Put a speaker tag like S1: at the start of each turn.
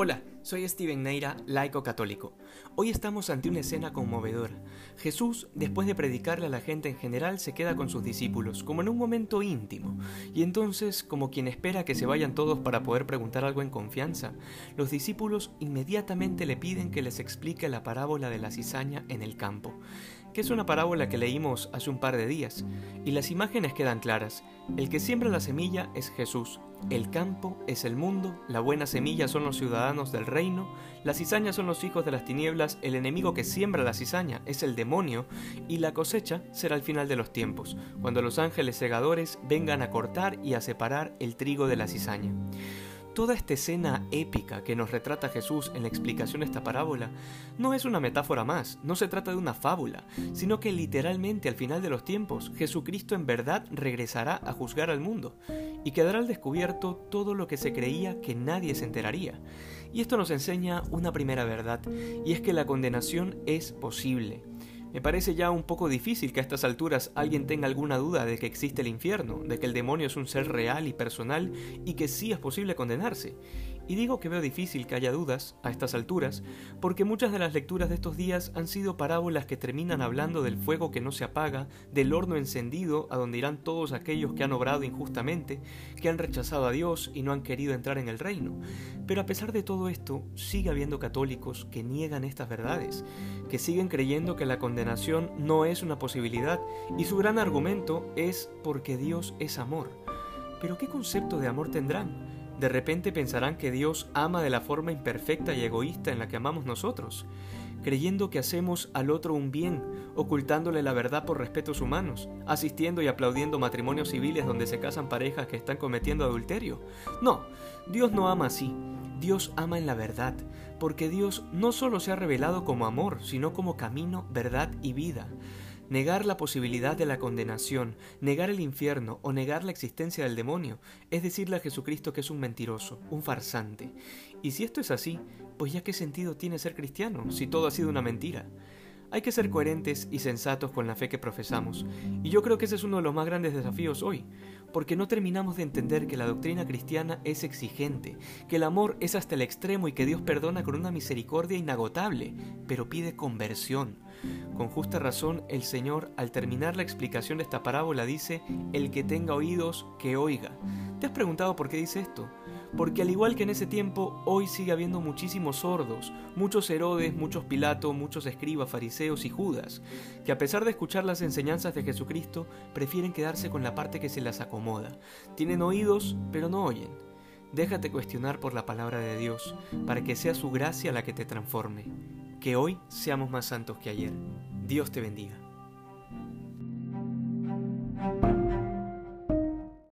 S1: Hola, soy Steven Neira, laico católico. Hoy estamos ante una escena conmovedora. Jesús, después de predicarle a la gente en general, se queda con sus discípulos, como en un momento íntimo, y entonces, como quien espera que se vayan todos para poder preguntar algo en confianza, los discípulos inmediatamente le piden que les explique la parábola de la cizaña en el campo que es una parábola que leímos hace un par de días, y las imágenes quedan claras. El que siembra la semilla es Jesús, el campo es el mundo, la buena semilla son los ciudadanos del reino, las cizañas son los hijos de las tinieblas, el enemigo que siembra la cizaña es el demonio, y la cosecha será el final de los tiempos, cuando los ángeles segadores vengan a cortar y a separar el trigo de la cizaña. Toda esta escena épica que nos retrata Jesús en la explicación de esta parábola no es una metáfora más, no se trata de una fábula, sino que literalmente al final de los tiempos Jesucristo en verdad regresará a juzgar al mundo y quedará al descubierto todo lo que se creía que nadie se enteraría. Y esto nos enseña una primera verdad, y es que la condenación es posible. Me parece ya un poco difícil que a estas alturas alguien tenga alguna duda de que existe el infierno, de que el demonio es un ser real y personal y que sí es posible condenarse. Y digo que veo difícil que haya dudas a estas alturas, porque muchas de las lecturas de estos días han sido parábolas que terminan hablando del fuego que no se apaga, del horno encendido a donde irán todos aquellos que han obrado injustamente, que han rechazado a Dios y no han querido entrar en el reino. Pero a pesar de todo esto, sigue habiendo católicos que niegan estas verdades, que siguen creyendo que la condenación no es una posibilidad, y su gran argumento es porque Dios es amor. Pero ¿qué concepto de amor tendrán? De repente pensarán que Dios ama de la forma imperfecta y egoísta en la que amamos nosotros, creyendo que hacemos al otro un bien, ocultándole la verdad por respetos humanos, asistiendo y aplaudiendo matrimonios civiles donde se casan parejas que están cometiendo adulterio. No, Dios no ama así, Dios ama en la verdad, porque Dios no solo se ha revelado como amor, sino como camino, verdad y vida. Negar la posibilidad de la condenación, negar el infierno o negar la existencia del demonio es decirle a Jesucristo que es un mentiroso, un farsante. Y si esto es así, pues ya qué sentido tiene ser cristiano si todo ha sido una mentira. Hay que ser coherentes y sensatos con la fe que profesamos, y yo creo que ese es uno de los más grandes desafíos hoy, porque no terminamos de entender que la doctrina cristiana es exigente, que el amor es hasta el extremo y que Dios perdona con una misericordia inagotable, pero pide conversión. Con justa razón, el Señor, al terminar la explicación de esta parábola, dice, el que tenga oídos, que oiga. ¿Te has preguntado por qué dice esto? Porque al igual que en ese tiempo, hoy sigue habiendo muchísimos sordos, muchos Herodes, muchos Pilato, muchos escribas, fariseos y Judas, que a pesar de escuchar las enseñanzas de Jesucristo, prefieren quedarse con la parte que se las acomoda. Tienen oídos, pero no oyen. Déjate cuestionar por la palabra de Dios, para que sea su gracia la que te transforme. Que hoy seamos más santos que ayer. Dios te bendiga.